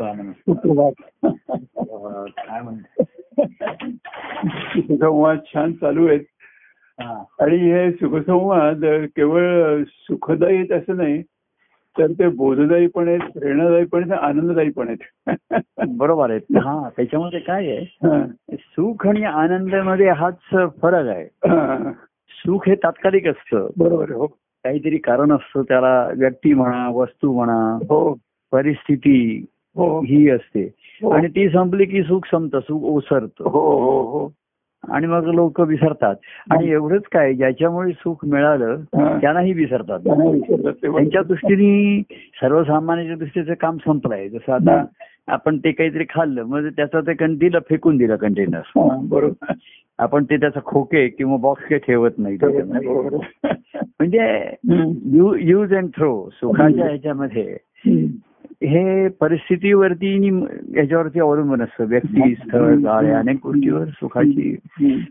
नमस्कार नमस्कार सुप्रभात. अं, काय म्हणतो सुखसंवाद छान चालू आहेत. आणि हे सुखसंवाद केवळ सुखदायी असं नाही तर ते बोधदायी पण आहेत प्रेरणादायी पण आहेत आनंददायी पण आहेत. बरोबर आहे. हा. त्याच्यामध्ये काय आहे. सुख आणि आनंदामध्ये हाच फरक आहे. सुख हे तात्कालिक असतं. बरोबर. हो. काहीतरी कारण असतं त्याला व्यक्ती म्हणा वस्तू म्हणा हो. परिस्थिती हो ही. असते. हो. आणि ती संपली की सुख संपतं सुख ओसरतं. हो हो हो. आणि मग लोक विसरतात. आणि एवढंच काय ज्याच्यामुळे सुख मिळालं हा. त्यांनाही विसरतात. त्यांच्या दृष्टीने सर्वसामान्याच्या दृष्टीचं काम संपलंय. जसं आता आपण ते काहीतरी खाल्लं मग त्याचं ते दिलं फेकून दिलं कंटेनर हा, बरोबर. आपण ते त्याचा खोके किंवा बॉक्स काही ठेवत नाही म्हणजे. यूज अँड थ्रो सुखाच्या ह्याच्यामध्ये. हे परिस्थितीवरती याच्यावरती अवलंबून असतं व्यक्ती स्थळ या अनेक गोष्टीवर सुखाची.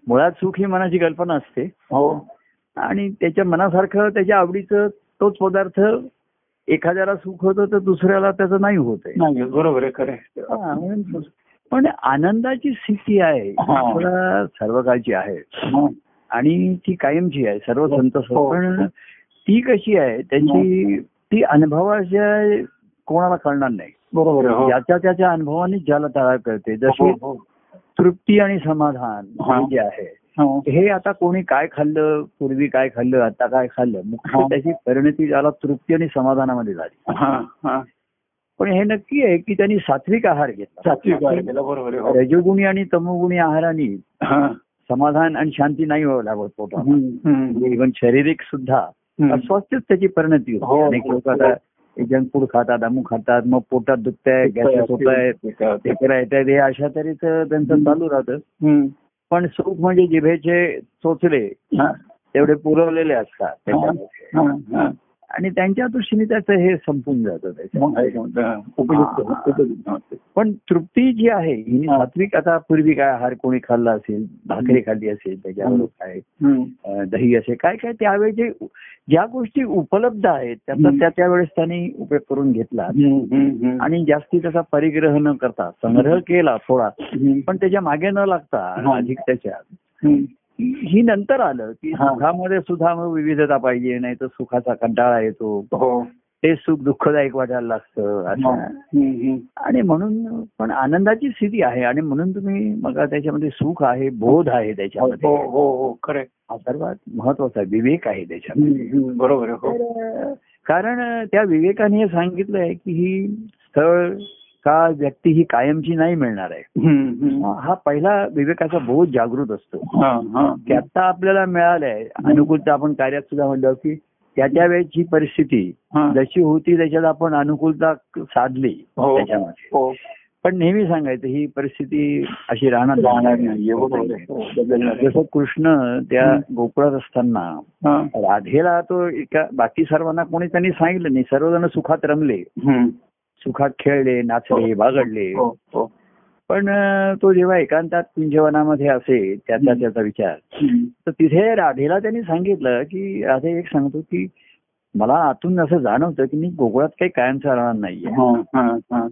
मुळात सुख ही मनाची कल्पना असते हो आणि त्याच्या मनासारखं त्याच्या आवडीचं तोच पदार्थ एखाद्याला सुख होतं तर दुसऱ्याला त्याचं नाही होत बरोबर आहे खरं. हा, पण आनंदाची स्थिती आहे हा. आपल्याला सर्व काळची आहे हा. आणि ती कायमची आहे सर्व संत हो. पण ती कशी आहे त्याची ती अनुभवाच्या कोणाला कळणार नाही बरोबर हो. ज्याच्या त्याच्या अनुभवाने ज्याला त्याला कळते हो, जशी हो. तृप्ती आणि समाधान हा. हे जे आहे हो. हे आता कोणी काय खाल्लं पूर्वी काय खाल्लं आता काय खाल्लं मुख्य हा. त्याची परिणती त्याला तृप्ती आणि समाधानामध्ये झाली हा, हा. पण हे नक्की आहे की त्यांनी सात्विक आहार घेतला सात्विक हो. रजोगुणी आणि तमोगुणी आहाराने हा. समाधान आणि शांती नाही व्हावं लागत पोटाला. इव्हन शारीरिक सुद्धा. अस्वास्थ्यच त्याची परिणती हो, होते अनेक लोक आता जंक फूड खातात अमुक खातात मग पोटात दुखतंय गॅसेस होत आहे ते करायचं हे अशा तऱ्हेचं त्यांचं चालू राहतं. पण सुख म्हणजे जिभेचे चोचले हा. तेवढे पुरवलेले असतात हा, हा. आणि त्यांच्या दृष्टीने त्याचं हे संपून जातं. पण तृप्ती जी आहे ही. सात्विक आता पूर्वी काय आहार कोणी खाल्ला असेल भाकरी खाल्ली असेल त्याच्यावर काय दही असेल काय काय त्यावेळी जे ज्या गोष्टी उपलब्ध आहेत त्याचा. त्या त्यावेळेस त्यांनी उपयोग करून घेतला. आणि जास्ती त्याचा परिग्रह न करता संग्रह केला थोडा. पण त्याच्यामागे न लागता. अधिक त्याच्या. ही नंतर आलं की. सुखामध्ये सुद्धा मग विविधता पाहिजे नाही तर सुखाचा कंटाळा येतो हो ते सुख दुःखदायक वाटायला लागतं. आणि म्हणून पण आनंदाची स्थिती आहे आणि म्हणून तुम्ही मग त्याच्यामध्ये सुख आहे बोध आहे त्याच्यामध्ये हो हो खरं आहे. हा सर्वात महत्त्वाचा विवेक आहे त्याच्यामध्ये. बरोबर आहे कारण त्या विवेकाने हे सांगितलंय की ही स्थळ का व्यक्ती ही कायमची नाही मिळणार आहे. हा पहिला विवेकाचा बोध जागृत असतो हा, हा. की आता आपल्याला मिळालंय अनुकूलता आपण कार्यात सुद्धा म्हणलं की त्या त्या वेळची परिस्थिती. जशी होती त्याच्यात आपण अनुकूलता साधली हो. त्याच्यामध्ये हो पण नेहमी सांगायचं ही परिस्थिती अशी राहणार. हो. जसं कृष्ण त्या गोकुळात असताना. राधेला तो एका बाकी सर्वांना कोणी त्यांनी सांगितलं नाही सर्वजण सुखात रमले. सुखात खेळले नाचले बागडले हो हो पण अं, तो जेव्हा एकांतात कुंजवनामध्ये असे त्याचा. त्याचा विचार. तर तिथे राधेला त्यांनी सांगितलं की राधे एक सांगतो की मला आतून असं जाणवतं की मी गोकुळात काही कायमचं राहणार नाहीये हा, हा, हा.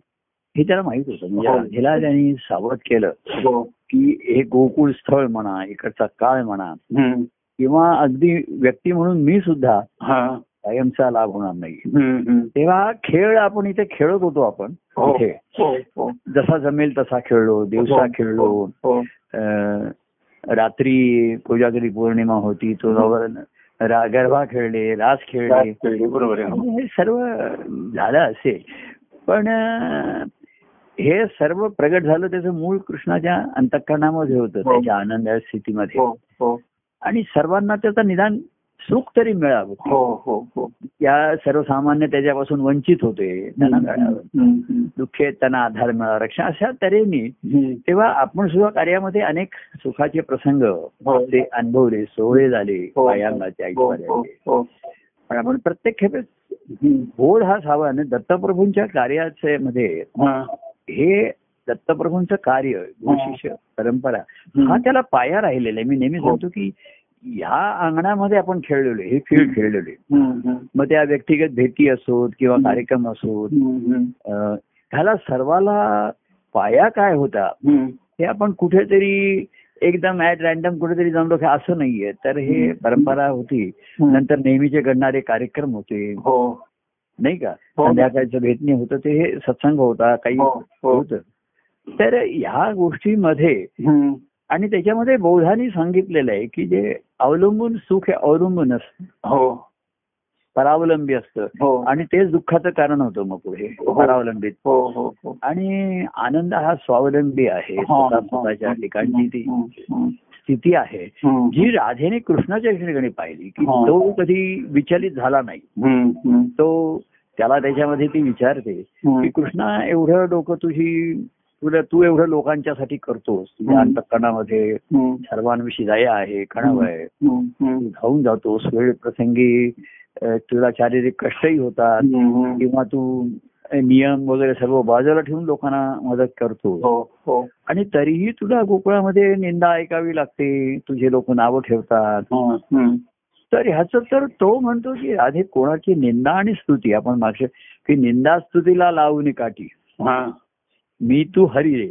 हे त्याला माहीत होतं म्हणजे हो. राधेला त्यांनी सावध केलं हो की हे गोकुळ स्थळ म्हणा इकडचा काळ म्हणा. किंवा अगदी व्यक्ती म्हणून मी सुद्धा हा. कायमचा लाभ होणार नाही. तेव्हा खेळ आपण इथे खेळत होतो आपण हो इथे. हो हो. जसा जमेल तसा खेळलो दिवसा खेळलो. रात्री कोजागरी पौर्णिमा होती तो गरबा खेळले रास खेळले. बरोबर हो. सर्व झालं असेल पण हे सर्व प्रगट झालं त्याचं मूळ कृष्णाच्या अंतकरणामध्ये होतं. त्याच्या आनंद स्थितीमध्ये. आणि सर्वांना त्याचं निदान सुख तरी मिळावं हो हो हो या सर्वसामान्य त्याच्यापासून वंचित होते त्यांना मिळावं. दुःखे त्यांना आधार मिळावा रक्षा अशा तऱ्हेने. तेव्हा आपण सुद्धा कार्यामध्ये अनेक सुखाचे प्रसंग ते अनुभवले सोहळे झाले हो. हो, हो, हो. पण आपण प्रत्येक खेपेस. बोध हा सावा आणि दत्तप्रभूंच्या कार्याचे मध्ये हा. हे दत्तप्रभूंचं कार्य परंपरा हा त्याला पाया राहिलेला आहे मी नेहमी हो. सांगतो की ह्या अंगणामध्ये आपण खेळलेलो हे खेळ खेळलेले. मग त्या व्यक्तिगत भेटी असोत किंवा कार्यक्रम असोत. ह्याला सर्वाला पाया काय होता. हे आपण कुठेतरी एकदम ऍट रॅन्डम कुठेतरी जमलो की असं नाहीये. तर हे परंपरा होती. नंतर नेहमीचे घडणारे कार्यक्रम होते. हो. नाही का? हो. संध्याकाळचं भेटणे होतं ते हे सत्संग होता काही हो. होतं. तर ह्या गोष्टीमध्ये. आणि त्याच्यामध्ये बौद्धांनी सांगितलेलं आहे की जे अवलंबून सुख हे अवलंबून असतं हो परावलंबी असतं हो आणि तेच दुःखाचं कारण होतं मग पुढे हो. परावलंबीत हो हो हो आणि आनंद हा स्वावलंबी आहे स्वतः. स्वतःच्या ठिकाणची ती स्थिती आहे. जी राधेने कृष्णाच्या ठिकाणी पाहिली की. तो कधी विचलित झाला नाही तो त्याला त्याच्यामध्ये ती विचारते की. कृष्णा एवढं डोकं तुझी तुला तू एवढं लोकांच्यासाठी करतोस. तुझ्या. अंतकरणामध्ये सर्वांविषयी दया आहे कणाव आहे. धावून जातोस. वेळ प्रसंगी तुला शारीरिक कष्टही होतात. किंवा तू नियम वगैरे सर्व बाजूला ठेवून लोकांना मदत करतो हो हो. आणि तरीही तुला गोकुळामध्ये निंदा ऐकावी लागते. तुझे लोक नावं ठेवतात. तर ह्याचं तर तो म्हणतो की राधे कोणाची निंदा आणि स्तुती. आपण मागच्या की निंदा स्तुतीला लावून काठी मी तू हरी रे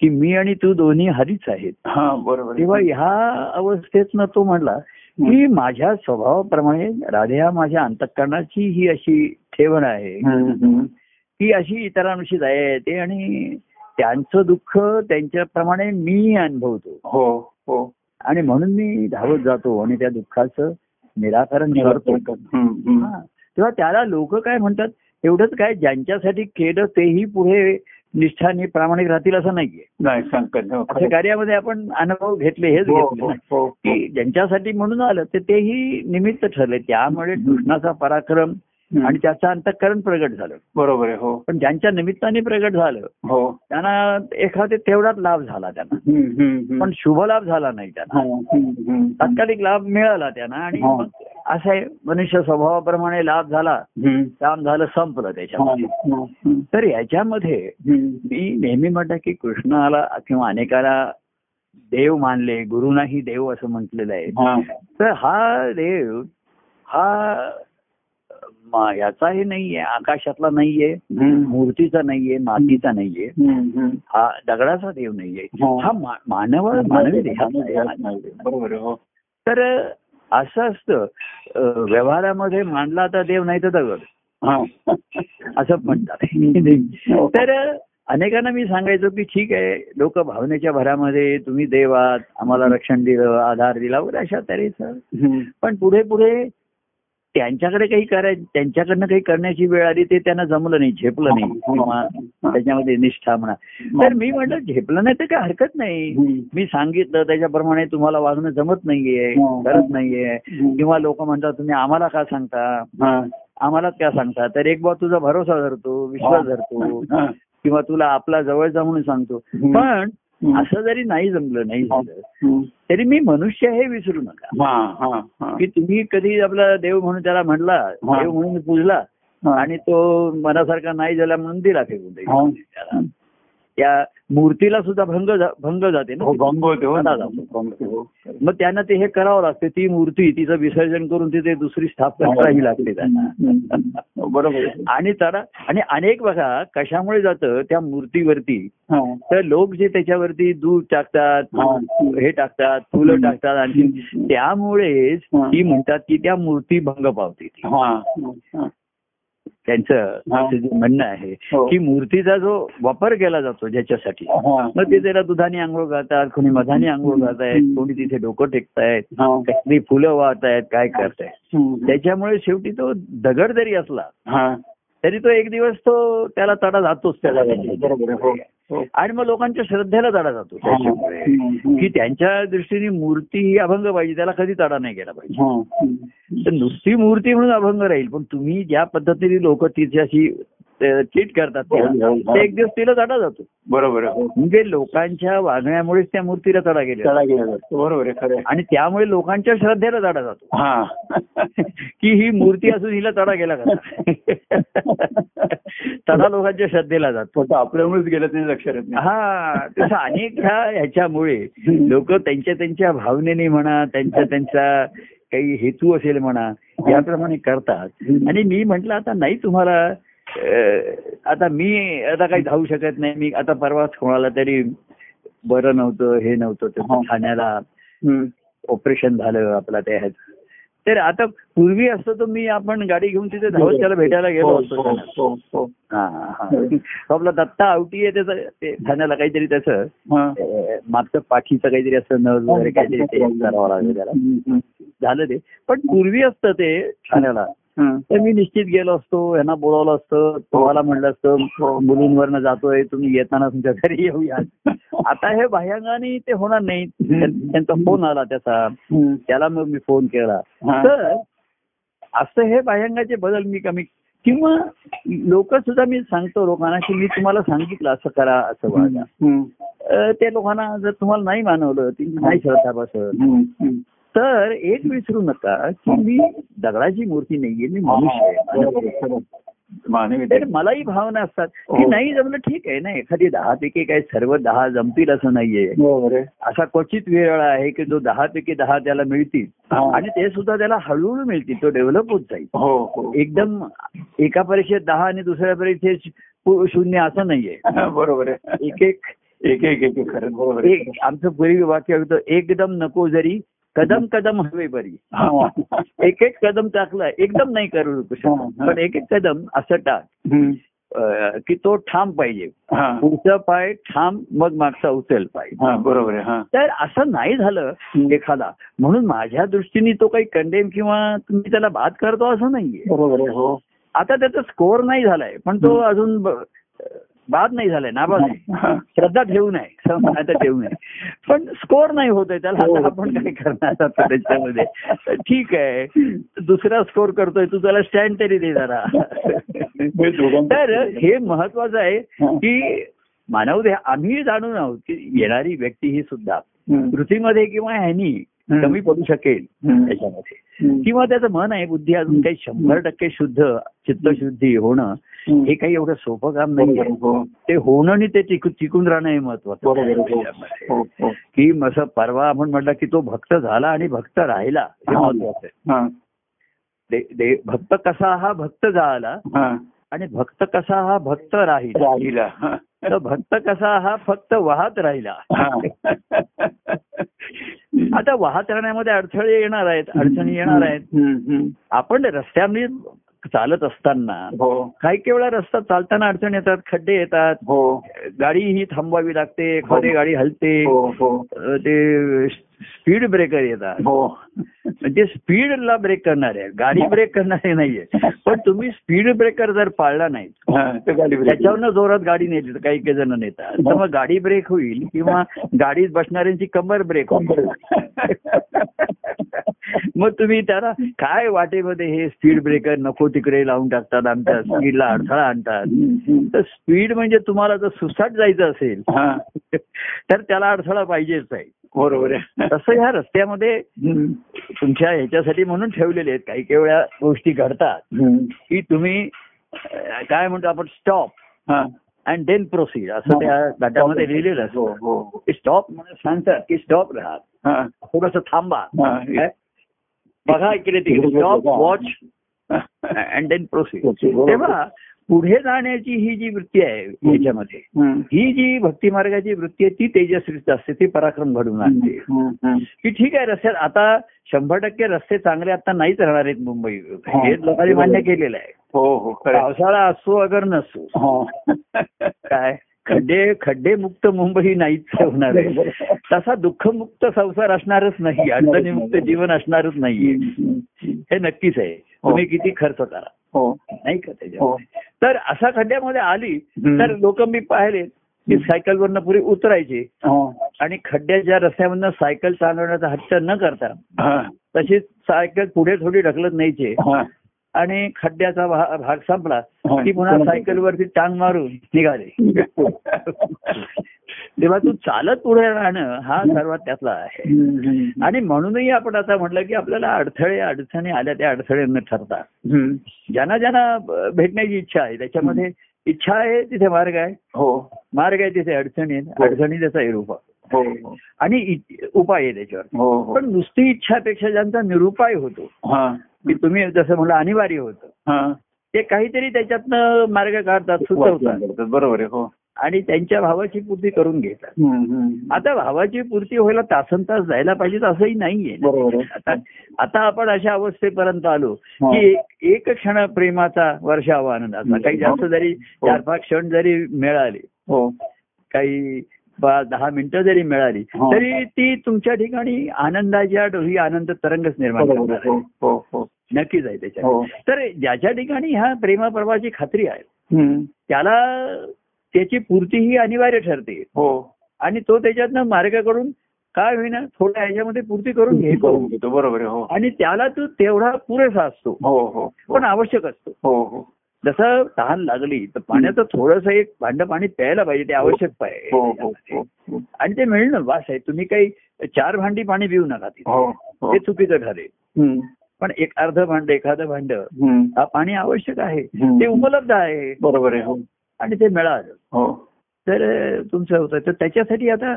की मी आणि तू दोन्ही हरीच आहेत. हा बरोबर तेव्हा ह्या अवस्थेतनं तो म्हणला की माझ्या स्वभावाप्रमाणे राधे हा माझ्या अंतकरणाची ही अशी ठेवण आहे. की अशी इतरांविषयी दया येते आणि त्यांचं दुःख त्यांच्याप्रमाणे मी अनुभवतो. हो हो. आणि म्हणून मी धावत जातो आणि त्या दुःखाचं निराकरण करतो. तेव्हा त्याला लोक काय म्हणतात एवढंच काय ज्यांच्यासाठी केलं तेही पुढे निष्ठाने प्रामाणिक राहतील असं नाहीये हो. कार्यामध्ये आपण अनुभव घेतले हेच हो, घेतले हो. की ज्यांच्यासाठी म्हणून आलं तर तेही निमित्त ठरले त्यामुळे कृष्णाचा पराक्रम. आणि त्याचं अंतःकरण प्रगट झालं बरोबर आहे हो पण ज्यांच्या निमित्ताने प्रगट झालं हो त्यांना एखादे तेवढाच लाभ झाला त्यांना. पण शुभ लाभ झाला नाही त्यांना. तात्कालिक लाभ मिळाला त्यांना आणि असं आहे मनुष्य स्वभावाप्रमाणे लाभ झाला. काम झालं संपलं त्याच्यामध्ये. तर याच्यामध्ये. मी नेहमी म्हणतो की कृष्णाला किंवा अनेकाला देव मानले गुरुनाही देव असं म्हटलेलं आहे. तर हा देव हा याचाही नाहीये आकाशातला नाहीये. मूर्तीचा नाहीये मातीचा नाहीये. हा दगडाचा देव नाहीये हा. हा मानव मानवी देहाचा हो तर असं असतं व्यवहारामध्ये मानला तर देव नाही तर दगड हा. असं म्हणतात. तर अनेकांना मी सांगायचो की ठीक आहे लोक भावनेच्या भरामध्ये तुम्ही देव आहात आम्हाला रक्षण दिलं आधार दिला वगैरे अशा तऱ्हेचं. पण पुढे पुढे त्यांच्याकडे काही कराय त्यांच्याकडनं काही करण्याची वेळ आली ते त्यांना जमलं नाही झेपलं नाही किंवा त्याच्यामध्ये निष्ठा म्हणा तर मी म्हटलं झेपलं नाही तर काय हरकत नाही. मी सांगितलं त्याच्याप्रमाणे तुम्हाला वागणं जमत नाहीये. करत नाहीये. किंवा लोक म्हणतात तुम्ही आम्हाला का सांगता. आम्हालाच का सांगता तर एक बाब तुझा भरोसा धरतो विश्वास धरतो. किंवा तुला आपला जवळचा म्हणून सांगतो. पण. असं जरी नाही जमलं नाही झालं. तरी मी मनुष्य हे विसरू नका हा, हा, हा. की तुम्ही कधी आपला देव म्हणून त्याला म्हणला. देव म्हणून पूजला. आणि तो मनासारखा नाही झाला म्हणून दिला फेकून. त्याला. त्या मूर्तीला सुद्धा भंग भंग जाते ना हो भंग होते हो हो. मग त्यांना ते हे करावं लागते ती मूर्ती तिचं विसर्जन करून तिथे दुसरी स्थापना करावी लागते त्यांना. बरोबर. आणि त्याला आणि अनेक बघा कशामुळे जातं त्या मूर्तीवरती. तर लोक जे त्याच्यावरती दूध टाकतात हा. टाकतात फुलं टाकतात आणखी त्यामुळेच हा. ती म्हणतात की त्या मूर्ती भंग पावते. त्यांचं. असं जे म्हणणं आहे हो. की मूर्तीचा जो वापर केला जातो ज्याच्यासाठी. मग ते त्याला दुधाने आंघोळ घालतात कोणी मधाने आंघोळ घालतायत कोणी तिथे डोकं टेकतायत. काही फुलं वाहतायत काय करतायत. त्याच्यामुळे शेवटी तो दगड जरी असला. तरी तो एक दिवस तो त्याला तडा जातोच त्याला. हो. हो. आणि मग लोकांच्या श्रद्धेला तडा जातो. त्याच्यामुळे. की त्यांच्या दृष्टीने मूर्ती ही अभंग पाहिजे त्याला कधी तडा नाही गेला पाहिजे. तर नुसती मूर्ती म्हणून अभंग राहील पण तुम्ही ज्या पद्धतीने लोक तिच्याशी चीट करतात हो, हो, हो. ते एक दिवस तिला तडा जातो बरोबर. म्हणजे लोकांच्या वागण्यामुळेच त्या मूर्तीला तडा गेला. बरोबर आहे. आणि त्यामुळे लोकांच्या श्रद्धेला तडा जातो हा की ही मूर्ती असून हिला तडा गेला का तडा लोकांच्या श्रद्धेला जातो आपल्यामुळेच गेलं ते लक्षात हा तसं अनेक ह्या ह्याच्यामुळे लोक त्यांच्या त्यांच्या भावनेने म्हणा त्यांच्या त्यांचा काही हेतू असेल म्हणा याप्रमाणे करतात आणि मी म्हंटल आता नाही तुम्हाला आता मी आता काही धावू शकत नाही मी आता परवाच कोणाला तरी बरं नव्हतं हे नव्हतं हा. ठाण्याला हम्म. ऑपरेशन झालं आपला त्या ह्याचं तर आता पूर्वी असतं तर मी आपण गाडी घेऊन तिथे धावत त्याला भेटायला गेलो हो, असतो हो. हो, आपला दत्ता आवटी आहे त्याचं ते ठाण्याला काहीतरी त्याचं. मागचं पाठीचं काहीतरी असं नळ वगैरे काहीतरी ते करावं लागलं त्याला. झालं ते. पण पूर्वी असतं ते ठाण्याला. तर मी निश्चित गेलो असतो यांना बोलावलं असतं तुम्हाला म्हणलं असतं मुलींवरनं जातोय तुम्ही येताना तुमच्या घरी येऊया. आता हे बाह्यांगाने ते होणार नाही. त्यां- त्यांचा फोन आला त्याचा. त्याला मग मी फोन केला. तर असं हे बाह्यांगाचे बदल मी कमी किंवा लोक सुद्धा मी सांगतो लोकांना की मी तुम्हाला सांगितलं असं करा असं वागा. हम्म. अं, ते लोकांना जर तुम्हाला नाही मानवलं ती नाही श्रद्धा बसत. तर एक विसरू नका की मी दगडाची मूर्ती नाहीये मी मनुष्य आहे मलाही भावना असतात. की हो. नाही जमलं ठीक आहे ना एखादी दहा पैकी काय सर्व दहा जमतील असं नाहीये. आहे. असा क्वचित वेळ आहे की जो दहा पैकी दहा त्याला मिळतील. हा. आणि ते सुद्धा त्याला हळूहळू मिळतील तो डेव्हलप होत जाईल. हो हो. एकदम एका परीक्षेत दहा आणि दुसऱ्या परीक्षेत शून्य असं नाहीये. बरोबर आहे. एक एक एक एक एक एक खरं बरोबर आहे. एक आमचं पूर्वी वाक्य होतं एकदम नको जरी कदम कदम हवे बरी. एक एक कदम टाकला एकदम नाही करू शकत. पण एक एक कदम असं टाक. की तो ठाम पाहिजे. पुढचा पाय ठाम मग मागचा उचल पाय. हा, बरोबर आहे हा. तर असं नाही झालं. एखादा. म्हणून माझ्या दृष्टीने तो काही कंडेम किंवा तुम्ही त्याला बाद करतो असं नाहीये. हो. आता त्याचा स्कोअर नाही झालाय पण तो अजून बाद नाही झालाय नाबाद आहे हा. श्रद्धा ठेवू नये आता ठेवू नये पण स्कोअर नाही होत आहे त्याला हो. आपण काय करणार त्याच्यामध्ये ठीक आहे दुसरा स्कोर करतोय तू त्याला स्टँड तरी दे जरा तर हे महत्वाचं आहे. की मानवदेह आम्ही जाणून आहोत की येणारी व्यक्ती ही सुद्धा. पृथ्वीमध्ये किंवा ह्यानी. कमी पडू शकेल. त्याच्यामध्ये. किंवा त्याचं मन आहे बुद्धी अजून काही शंभर टक्के शुद्ध चित्तशुद्धी होणं. हे काही एवढं सोपं काम आहे, हो. ते होणं आणि ते टिकून राहणं हे महत्वाचं हो. हो. की असं परवा आपण म्हटलं की तो भक्त झाला आणि भक्त राहिला हे. महत्वाचं आहे हा. भक्त कसा हा भक्त झाला. आणि भक्त कसा हा भक्त राहिला. तर भक्त कसा हा फक्त वाहत राहिला. आता वाहत राहण्यामध्ये अडथळे येणार आहेत अडचणी येणार आहेत. आपण रस्त्यामध्ये चालत असताना हो. काही काही वेळा रस्ता चालताना अडचण येतात खड्डे येतात. हो. गाडी ही थांबवावी लागते एखादी गाडी हलते. हो हो. अ, ते स्पीड ब्रेकर येतात. हो. म्हणजे स्पीडला ब्रेक करणारे आहेत गाडी ब्रेक करणारे नाहीये. पण तुम्ही स्पीड ब्रेकर जर पाळला नाही तर गाडी ब्रेक. त्याच्यावरनं जोरात गाडी नेली तर काही काही जण नेतात. तर मग गाडी ब्रेक होईल किंवा गाडीत बसणाऱ्यांची कंबर ब्रेक होईल. मग तुम्ही त्याला काय वाटेमध्ये हे स्पीड ब्रेकर नको तिकडे लावून टाकतात आमच्या स्पीडला अडथळा आणतात. तर स्पीड म्हणजे तुम्हाला जर सुसाट जायचं असेल तर त्याला अडथळा पाहिजेच आहे. बरोबर आहे. तसं ह्या रस्त्यामध्ये तुमच्या ह्याच्यासाठी म्हणून ठेवलेले आहेत. काही काही वेळा गोष्टी घडतात. की तुम्ही काय म्हणतो आपण स्टॉप हा. अँड देन प्रोसीड असं त्या गटामध्ये लिहिलेलं हो असतं हो. स्टॉप म्हणून सांगतात की स्टॉप राहा. हा, थोडस थांबा. हा. बघा इकडे तिकडे. Stop watch and then proceed. तेव्हा पुढे जाण्याची ही जी वृत्ती आहे याच्यामध्ये. ही जी भक्ती मार्गाची वृत्ती आहे ती तेजस्वीच असते ती पराक्रम घडून आणते. की ठीक आहे रस्त्यात आता शंभर टक्के रस्ते चांगले आता नाहीच राहणार आहेत मुंबई हा. हे लोकांनी मान्य केलेलं आहे हो हो. पावसाळा असो अगर नसो. काय खड्डे खड्डे मुक्त मुंबई नाहीच होणार. आहे तसा दुःखमुक्त संसार असणारच नाही अडचणीमुक्त जीवन असणारच हम्म. हे नक्कीच आहे. तुम्ही किती खर्च करा. हो. नाही का हो. त्याच्यामध्ये तर असा खड्ड्यामध्ये आली. तर लोक मी पाहिले की सायकलवरनं पुढे उतरायचे. हो. आणि खड्ड्याच्या रस्त्यामधनं सायकल चालवण्याचा हट्ट न करता हा. तशीच सायकल पुढे थोडी ढकलत न्यायचे. हा. आणि खड्ड्याचा भाग संपला हा. की पुन्हा सायकलवरती टांग मारून निघाले. तेव्हा तू चालत पुढे राहणं हा सर्वात त्यातला आहे. आणि म्हणूनही आपण आता म्हटलं की आपल्याला अडथळे अडचणी आल्या त्या अडथळे न ठरता. ज्यांना ज्यांना भेटण्याची इच्छा आहे त्याच्यामध्ये इच्छा आहे तिथे मार्ग आहे. हो. मार्ग आहे तिथे अडचणी आहेत. हो. अडचणी त्याचा निरूपा हो हो. आणि उपाय आहे त्याच्यावर. हो पण नुसती इच्छापेक्षा ज्यांचा निरुपाय होतो हा. की तुम्ही जसं म्हणलं अनिवार्य होतं हा. ते काहीतरी त्याच्यातनं मार्ग काढतात सुचवतात. बरोबर आहे हो. आणि त्यांच्या भावाची पूर्ती करून घेतात. आता भावाची पूर्ती व्हायला तासन तास जायला पाहिजे असंही नाहीये. आता आता आपण अशा अवस्थेपर्यंत आलो. की एक क्षण प्रेमाचा वर्षावा आनंदाचा काही जास्त जरी चार पाच क्षण जरी मिळाले काही दहा मिनिटं जरी मिळाली हा. तरी ती तुमच्या ठिकाणी आनंदाच्या डोही आनंद तरंगच निर्माण करणार आहे. हो हो हो. नक्कीच आहे त्याच्यात. हो. तर ज्याच्या ठिकाणी ह्या प्रेमाप्रभाची खात्री आहे. त्याला त्याची पूर्ती ही अनिवार्य ठरते. हो. आणि तो त्याच्यातनं मार्ग काढून काय होईना थोड्या ह्याच्यामध्ये पूर्ती करून घेतो. करून घेतो. बरोबर हो. आणि त्याला तो तेवढा पुरेसा असतो. हो हो. पण आवश्यक असतो. हो हो. जसं तहान लागली तर पाण्याचं थोडंसं एक भांड पाणी प्यायला पाहिजे ते आवश्यक हो हो पाहिजे हो हो. आणि ते मिळणं वास आहे. तुम्ही काही चार भांडी पाणी पिऊ नका ते चुकीचं ठरेल. पण एक अर्ध भांड एखादं भांड. हा पाणी आवश्यक आहे. ते उपलब्ध आहे. बरोबर आहे हो. आणि ते मिळालं. तर तुमचं होतं. तर त्याच्यासाठी आता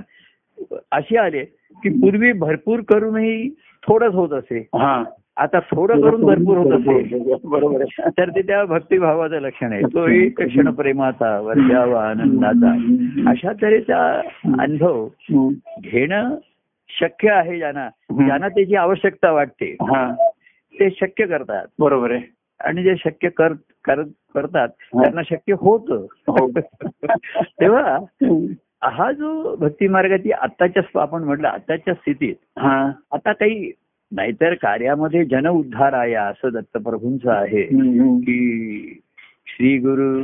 असे आले की पूर्वी भरपूर करूनही थोडंच होत असे. हा. आता थोडं करून भरपूर होत असे बरोबर तर ते त्या भक्तिभावाचं लक्षण आहे. तो एक क्षण प्रेमाचा वर्षावा आनंदाचा. अशा तऱ्हेचा अनुभव. घेणं शक्य आहे ज्यांना. ज्यांना त्याची आवश्यकता वाटते. हा. ते शक्य करतात. बरोबर आहे. आणि जे शक्य कर कर- करतात त्यांना शक्य होत. हो. तेव्हा हा जो भक्ती मार्गाची आत्ताच्या स्व- आपण म्हटलं आत्ताच्या स्थितीत हा. आता काही नाहीतर कार्यामध्ये जन उद्धार आहे असं दत्तप्रभूंचं आहे. की श्री गुरु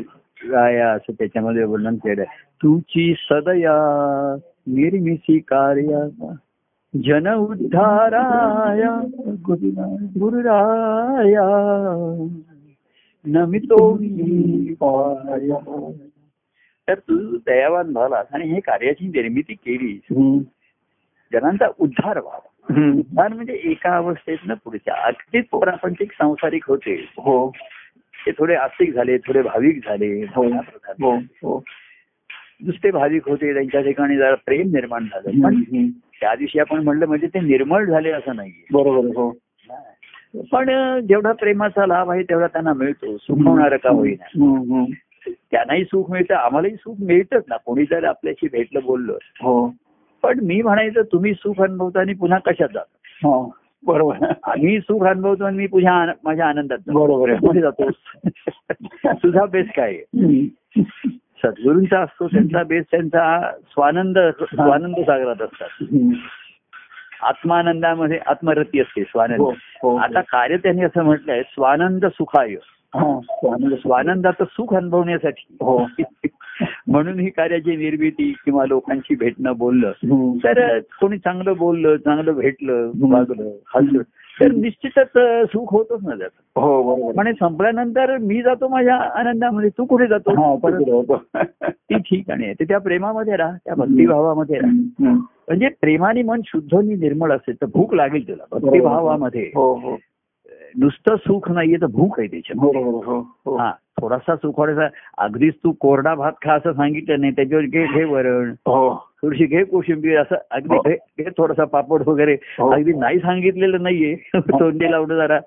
राया असं त्याच्यामध्ये वर्णन केलंय तुची सदया निर्मिती कार्या जन उद्धाराया गुरुराया नमितो. तर तू दयावान झालास आणि हे कार्याची निर्मिती केली. जनांचा उद्धार व्हावा उद्धार म्हणजे एका अवस्थेतनं पुढच्या अगदीच प्रापंचिक संसारिक होते. हो. ते थोडे आस्तिक झाले थोडे भाविक झाले. हो. हो. हो. नुसते भाविक होते त्यांच्या ठिकाणी जरा प्रेम निर्माण झालं. पण. त्या दिवशी आपण म्हणलं म्हणजे ते निर्मळ झाले असं नाहीये. बरोबर हो. पण जेवढा प्रेमाचा लाभ आहे तेवढा त्यांना मिळतो. सुखवणार का होईना. त्यांनाही सुख मिळतं आम्हालाही सुख मिळतच ना. कोणी जर आपल्याशी भेटलं बोललं हो. पण मी म्हणायचं तुम्ही सुख अनुभवता आणि पुन्हा कशात जाता हो बरोबर. आम्ही सुख अनुभवतो आणि मी पुन्हा माझ्या आनंदात. बरोबर जातो तुझा बेस काय. सद्गुरूंचा असतो त्यांचा बेस त्यांचा स्वानंद स्वानंद सागरात असतात. आत्मानंदामध्ये आत्मरती असते हो, स्वानंद हो. आता कार्य त्यांनी असं म्हटलंय स्वानंद सुखाय हा, स्वानंदाचं सुख अनुभवण्यासाठी. हो. म्हणून ही कार्याची निर्मिती किंवा लोकांशी भेटणं बोललं. तर कोणी चांगलं बोललं चांगलं भेटलं. वागलं हसलं तर निश्चितच सुख होतच ना त्याचं. हो बरोबर. म्हणे संपल्यानंतर मी जातो माझ्या आनंदामध्ये तू कुठे जातो? हा ती ठिकाणी आहे. ते त्या प्रेमामध्ये राहा त्या भक्तिभावामध्ये राहा. म्हणजे प्रेमाने मन शुद्ध आणि निर्मळ असेल तर भूक लागेल तुला भक्तिभावामध्ये. हो हो. नुसतं सुख नाहीये तर भूक आहे त्याच्यात बरोबर हो हो हा. थोडासा सुख वाटायचा अगदीच तू कोरडा भात खा असं सांगितलं नाही त्याच्यावर घे घे वरण. हो. थोडीशी घे कोशिंबीर असं. अगदी हो. घे थोडासा पापड वगैरे. हो. अगदी नाही सांगितलेलं नाहीये. तोंडी लावणं जरा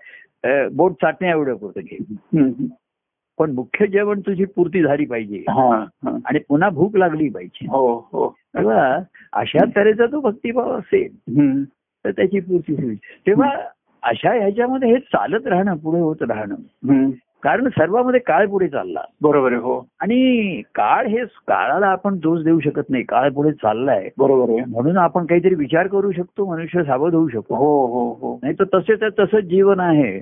बोट चाटण्या एवढं पुरतं घे. पण मुख्य जेवण तुझी पूर्ती झाली पाहिजे. हा हा. आणि पुन्हा भूक लागली पाहिजे. हो हो. तेव्हा अशा तऱ्हेचा तो भक्तिभाव असेल. तर त्याची पूर्ती होईल. तेव्हा अशा ह्याच्यामध्ये हे चालत राहणं पुढे होत राहणं. कारण सर्वामध्ये काळ पुढे चालला. बरोबर आहे हो. आणि काळ हे काळाला आपण दोष देऊ शकत नाही. काळ पुढे चाललाय. बरोबर आहे. म्हणून आपण काहीतरी विचार करू शकतो मनुष्य सावध होऊ शकतो. हो हो हो. नाही तर तसे तर तसंच जीवन आहे.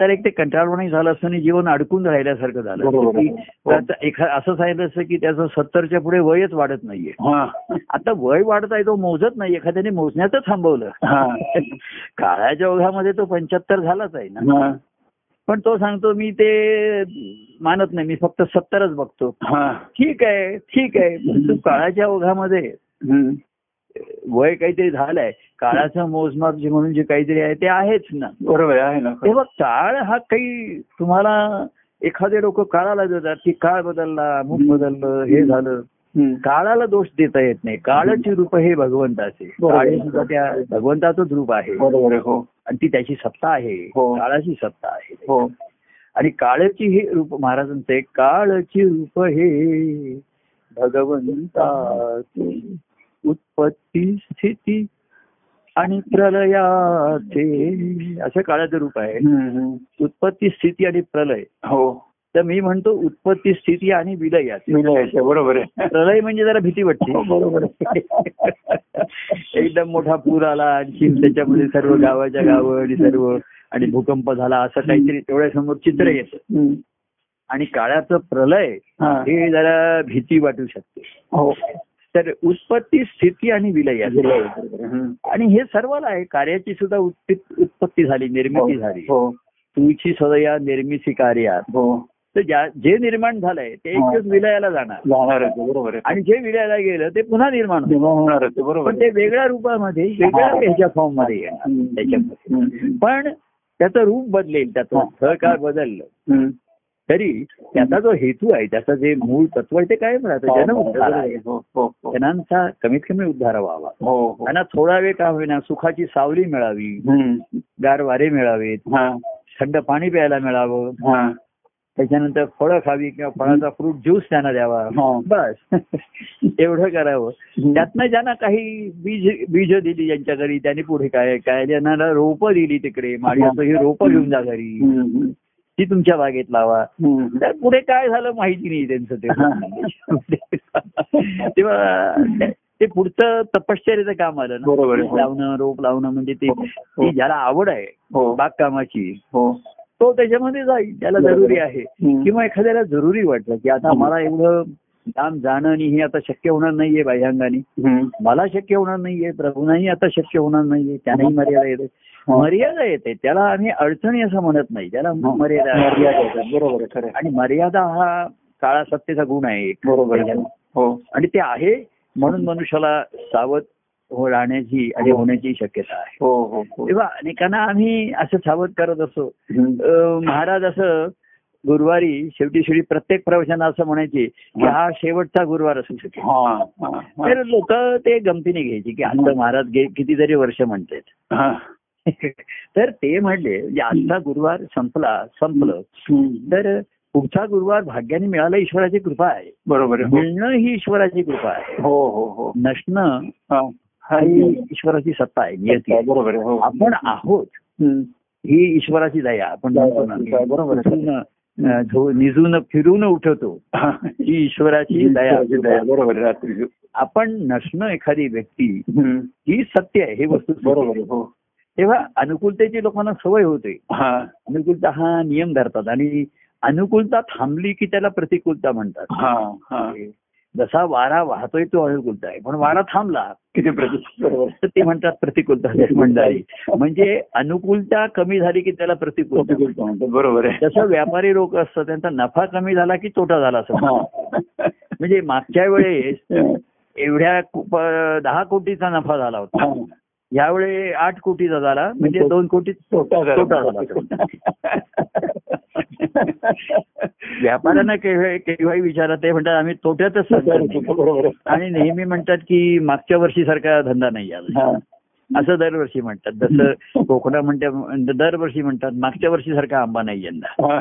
तर एक ते कंटाळवाणी झालं असतं आणि जीवन अडकून राहिल्यासारखं झालं बरोबर आहे. की त्याचं एखा असं सांगितलं असतं की त्याचं सत्तरच्या पुढे वयच वाढत नाहीये. हा. आता वय वाढत आहे तो मोजत नाही. एखाद्याने मोजण्याचं थांबवलं. हा. काळाच्या ओघामध्ये तो पंच्याहत्तर झालाच आहे ना. हा. पण तो सांगतो मी ते मानत नाही मी फक्त सत्तरच बघतो. ठीक आहे ठीक आहे. काळाच्या ओघामध्ये. वय काहीतरी झालंय. काळाचं मोजमाप जे म्हणून जे काहीतरी आहे ते आहेच ना. बरोबर आहे ना. तेव्हा काळ हा काही तुम्हाला एखादे लोक काळाला देतात की काळ बदलला अमुक बदललं हे झालं. काळाला दोष देता येत नाही. काळाची रूप हे भगवंताचे. काळ सुद्धा त्या भगवंताचंच रूप आहे. हो. आणि ती त्याची सत्ता आहे. हो. काळाची सत्ता आहे. हो. आणि काळची हे रूप महाराजांचे काळची रूप हे भगवंताचे उत्पत्ती स्थिती आणि प्रलयाचे. असं काळाचं रूप आहे. उत्पत्ती स्थिती आणि प्रलय. हो. तर मी म्हणतो उत्पत्ती स्थिती आणि विलयाचे बरोबर आहे. प्रलय म्हणजे जरा भीती वाटते. हो, बरोबर. एकदम मोठा पूर आला आणखी त्याच्यामध्ये सर्व गावाच्या गावं आणि सर्व आणि भूकंप झाला असं काहीतरी तेवढ्यासमोर चित्र येतं. आणि काळाचं प्रलय हा. जरा भीती वाटू शकते. हो. तर उत्पत्ती स्थिती आणि विलय विलय. आणि हे सर्वाला आहे. कार्याची सुद्धा उत्पत्ती झाली निर्मिती झाली. हो. तुझी सदया निर्मिती कार्यात तर ज्या जे निर्माण झालंय ते एक हा. दिवस विलयाला जाणार. आहे बरोबर आहे. आणि जे विलयाला गेलं ते पुन्हा निर्माण होणार आहे बरोबर पण ते वेगळ्या रूपामध्ये वेगळ्या हा. ह्याच्या फॉर्ममध्ये येणार. त्याच्यामध्ये. पण त्याचं रूप बदलेल त्याचं हा. काय बदललं. तरी त्याचा जो हेतू आहे त्याचं जे मूळ तत्व आहे ते काय म्हणतात जन उद्धार आहे. हो हो हो. जनांचा कमीत कमी उद्धार व्हावा. हो हो. त्यांना थोडा वेळ का होईना सुखाची सावली मिळावी. गार वारे मिळावेत. हा. थंड पाणी प्यायला मिळावं. हा. त्याच्यानंतर फळं खावी किंवा फळाचा फ्रूट ज्यूस त्यांना द्यावा. हा. बस. एवढं करावं. त्यातनं ज्यांना काही बीज बीज दिली ज्यांच्या घरी त्यांनी पुढे काय काय ज्यांना रोपं दिली तिकडे. माळी ही रोपं घेऊन जा घरी. ती तुमच्या बागेत लावा. तर पुढे काय झालं माहिती नाही त्यांचं ते. तेव्हा ते- पुढचं तपश्चर्याचं काम आलं ना. लावणं रोप लावणं म्हणजे ते ती ज्याला आवड आहे हो. बागकामाची. हो. तो त्याच्यामध्ये जाईल त्याला जरुरी आहे. किंवा एखाद्याला जरुरी वाटलं की आता मला एवढं लांब जाणं आणि हे आता शक्य होणार नाहीये बाह्यांगाने. मला शक्य होणार नाहीये प्रभूनाही आता शक्य होणार नाहीये त्यांनाही मर्यादा येते हा. मर्यादा येते त्याला आम्ही अडचणी असं म्हणत नाही त्याला मर्यादा आहे. मर्यादा येतात. बरोबर. आणि मर्यादा हा काळा सत्तेचा गुण आहे. बरोबर. हो आणि ते आहे म्हणून मनुष्याला सावध हो राहण्याची आणि होण्याची शक्यता आहे. हो हो हो. तेव्हा अनेकांना आम्ही असं सावध करत असतो महाराज असं गुरुवारी शेवटी शेवटी प्रत्येक प्रवचना असं म्हणायचे की हा. शेवटचा गुरुवार असू शकेल. हा हा हा. तर लोक ते गमतीने घ्यायचे की आता महाराज कितीतरी वर्ष म्हणतात. हा. तर ते म्हणले म्हणजे आजचा गुरुवार संपला संपलं. तर पुढचा गुरुवार भाग्याने मिळाला ईश्वराची कृपा आहे. बरोबर. हो. मिळणं ही ईश्वराची कृपा आहे. हो हो हो. नसणं हा. हा ईश्वराची सत्ता आहे नियती. बरोबर आहे. हो आपण आहोत. ही ईश्वराची दया आपण बरोबर निजून फिरून उठवतो हा. ईश्वराची दया. बरोबर आपण नसणं एखादी व्यक्ती. ही सत्य आहे हे वस्तू बरोबर आहे. हो तेव्हा अनुकूलतेची लोकांना सवय होते अनुकूलता हा नियम धरतात आणि अनुकूलता थांबली की त्याला प्रतिकूलता म्हणतात जसा वारा वाहतोय तो अनुकूलता आहे. पण वारा थांबला किती प्रति बरोबर तर ते म्हणतात प्रतिकूलता मंडळी. म्हणजे अनुकूलता कमी झाली की त्याला प्रतिकूलता म्हणतात. बरोबर आहे. जसं व्यापारी लोक असतात त्यांचा नफा कमी झाला की तोटा झाला असं. म्हणजे मागच्या वेळेस एवढ्या दहा कोटीचा नफा झाला होता. यावेळी आठ कोटीचा झाला. म्हणजे दोन कोटी तोटा झाला. व्यापाऱ्यांना केव्हा केव्हाही विचारा ते म्हणतात आम्ही तोट्यातच. आणि नेहमी म्हणतात की मागच्या वर्षी सारखा धंदा नाही आला. असं दरवर्षी म्हणतात जसं कोकणा म्हणते दरवर्षी म्हणतात मागच्या वर्षी सारखा आंबा नाही यंदा.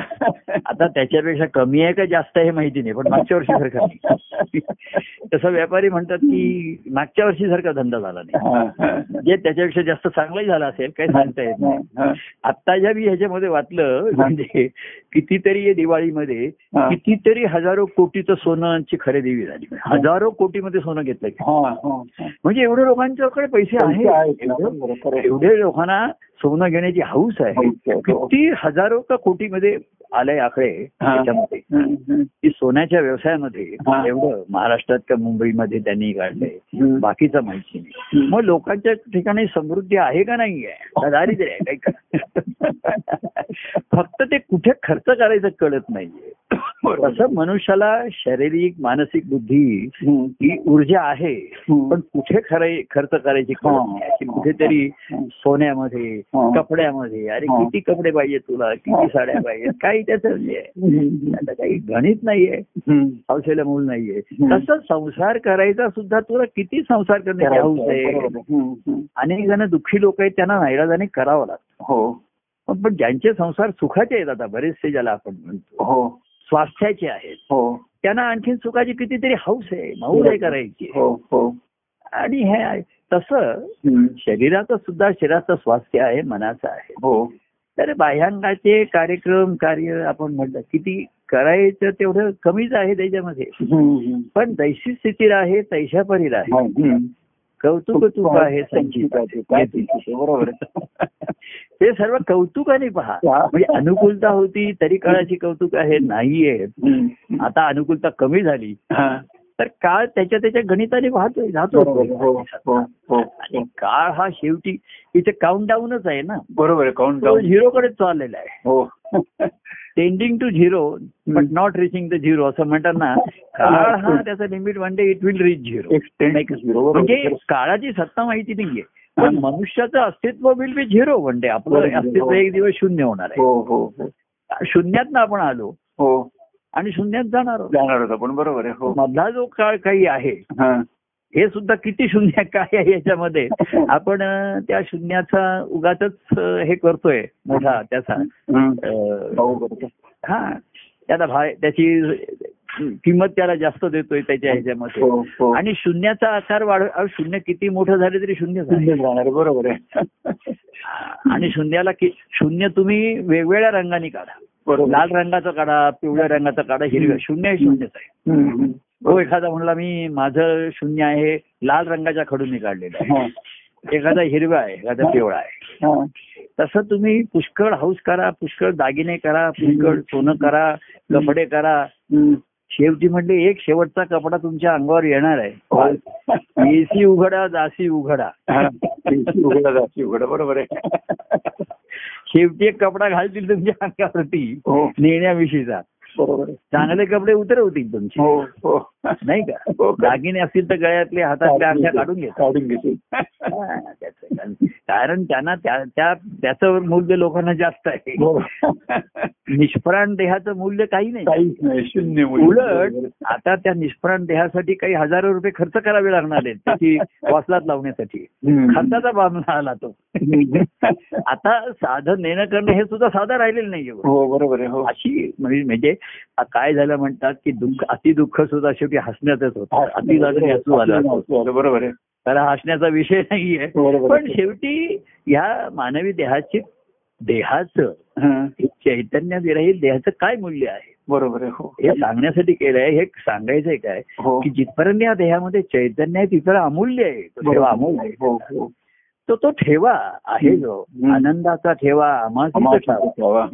आता त्याच्यापेक्षा कमी आहे का जास्त आहे हे माहिती नाही पण मागच्या वर्षी सारखा नाही तसं व्यापारी म्हणतात की मागच्या वर्षी सारखा धंदा झाला नाही. जे त्याच्यापेक्षा जास्त चांगलाही झाला असेल काही सांगता येत नाही हा. आत्ताच्या मी ह्याच्यामध्ये वाचलं म्हणजे कितीतरी या दिवाळीमध्ये हा. कितीतरी हजारो कोटीचं सोनांची खरेदी झाली हजारो कोटीमध्ये सोनं घेतलंय हा. हा. हा. म्हणजे एवढ्या लोकांच्याकडे पैसे आहेत. एवढे लोकांना सोनं घेण्याची हाऊस आहे हो. किती हजारो का कोटीमध्ये आलंय आकडे. त्याच्यामध्ये. की सोन्याच्या व्यवसायामध्ये. एवढं महाराष्ट्रात का मुंबईमध्ये त्यांनी काढलंय. बाकीचं माहिती नाही. मग लोकांच्या ठिकाणी समृद्धी आहे का नाही आहे दारिद्र्य आहे काही फक्त ते कुठे खर्च करायचं कळत नाहीये. तसं मनुष्याला शारीरिक मानसिक बुद्धी. ही ऊर्जा आहे. पण कुठे खरे खर्च करायची अशी कुठेतरी सोन्यामध्ये. कपड्यामध्ये अरे. किती कपडे पाहिजे तुला किती साड्या पाहिजेत काही त्याचं. आता काही गणित नाहीये. हौसेला मूल नाहीये. तसं संसार करायचा सुद्धा तुला किती संसार करण्याची हौस आहे. अनेक जण दुःखी लोक आहेत त्यांना नाईलाजाने करावं लागतं हो पण पण ज्यांचे संसार सुखाचे आहेत आता बरेचसे ज्याला आपण म्हणतो हो स्वास्थ्याचे आहेत. हो. त्यांना आणखीन सुखाची कितीतरी हौस आहे मौज आहे करायची. हो हो. आणि हे. तसं. शरीराचं सुद्धा शरीराचं स्वास्थ्य आहे मनाचं आहे. हो. तर बाह्यांगाचे कार्यक्रम कार्य आपण म्हटलं किती करायचं तेवढं कमीच आहे त्याच्यामध्ये. पण दैशी स्थिती आहे तैशा आहे. कौतुक तुक आहे ते? बरोबर. ते सर्व कौतुकाने पहा. म्हणजे अनुकूलता होती तरी काळाची कौतुक आहे नाहीये. आता अनुकूलता कमी झाली. तर काळ त्याच्या त्याच्या गणिताने वाहतोय आहे. हो जातो हो हो आणि काळ हा शेवटी इथे काउंट डाऊनच आहे ना. बरोबर काउंट तो डाऊन झिरोकडे चाललेला आहे. हो. Tending to zero but not reaching the zero असं म्हणतात ना काळ हा त्याचा limit one day it will reach zero म्हणजे काळाची सत्ता माहिती नाहीये पण मनुष्याचं अस्तित्व will be zero one day आपलं. अस्तित्व एक दिवस शून्य होणार आहे. हो हो हो. शून्यात आपण आलो आणि शून्यात जाणार जाणार होता पण बरोबर आहे मधला जो काळ काही आहे हा. हे सुद्धा किती शून्य काय आहे याच्यामध्ये? आपण त्या शून्याचा उगाच हे करतोय मोठा त्याचा. हो. हा. त्याला भाय त्याची किंमत त्याला जास्त देतोय त्याच्या ह्याच्यामध्ये. हो हो. आणि शून्याचा आकार वाढ शून्य किती मोठं झाले तरी शून्य जाणार बरोबर आहे. आणि शून्याला कि शून्य तुम्ही वेगवेगळ्या रंगाने काढा. लाल रंगाचा काढा पिवळ्या रंगाचा काढा हिरव्या शून्य हे शून्यच आहे. हो एखादा म्हणला मी माझं शून्य आहे लाल रंगाच्या खडून काढलेलं आहे. हा. एखादा हिरवा आहे एखादा पिवळा आहे. हा. तसं तुम्ही पुष्कळ हौस करा पुष्कळ दागिने करा पुष्कळ सोनं करा कपडे करा. शेवटी म्हणले एक शेवटचा कपडा तुमच्या अंगावर येणार आहे. एसी उघडा दासी उघडा. हा. उघडा जाती उघडा. बरोबर आहे. शेवटी एक कपडा घालतील तुमच्या अंगावरती. हो. नेण्याविषयीचा. बरोबर चांगले कपडे उतरवतील तुमचे. हो हो. नाही का? हो. दागिने असतील तर गळ्यातले हातातल्या अंगठ्या काढून घेतात काढून घेतील. कारण- त्यांना त्या त्या- त्याचं मूल्य लोकांना जास्त आहे. हो. निष्प्राण देहाचं मूल्य काही नाही. काहीच नाही शून्य. उलट आता त्या निष्प्राण देहासाठी काही हजारो रुपये खर्च करावे लागणार आहेत त्याची वासलात लावण्यासाठी. खर्चाचा बाबा आला तो. आता साधन नेणं करणं हे सुद्धा साधं राहिलेलं नाहीये. हो बरोबर आहे हो. अशी म्हणजे म्हणजे काय झालं म्हणतात की दुःख अति दुःख सुद्धा शेवटी हसण्यातच होतं. अति झालं हसू आलं हसू आलं, बरोबर आहे. तर हसण्याचा विषय नाहीये. बरोबर पण. शेवटी ह्या मानवी देहाची देहाचं हा. चैतन्य विरहित देहाचं काय मूल्य आहे? बरोबर आहे हो. हे सांगण्यासाठी केलंय हे सांगायचंय काय? हो. की जिथपर्यंत या देहामध्ये चैतन्य आहे तिथं अमूल्य आहे. तो ठेवा अमूल्य आहे. हो हो. तो तो ठेवा आहे जो. आनंदाचा ठेवा आम्हाला ठेवा.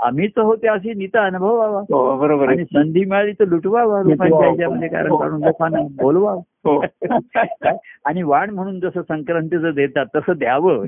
आम्हीच होते अशी नीत अनुभवावा. हो बरोबर आणि संधी मिळाली तर लुटवावा. लोकांच्या कारण काढून लोकांना बोलवा हो. आणि वाण म्हणून जसं संक्रांतीचं देतात तसं द्यावं.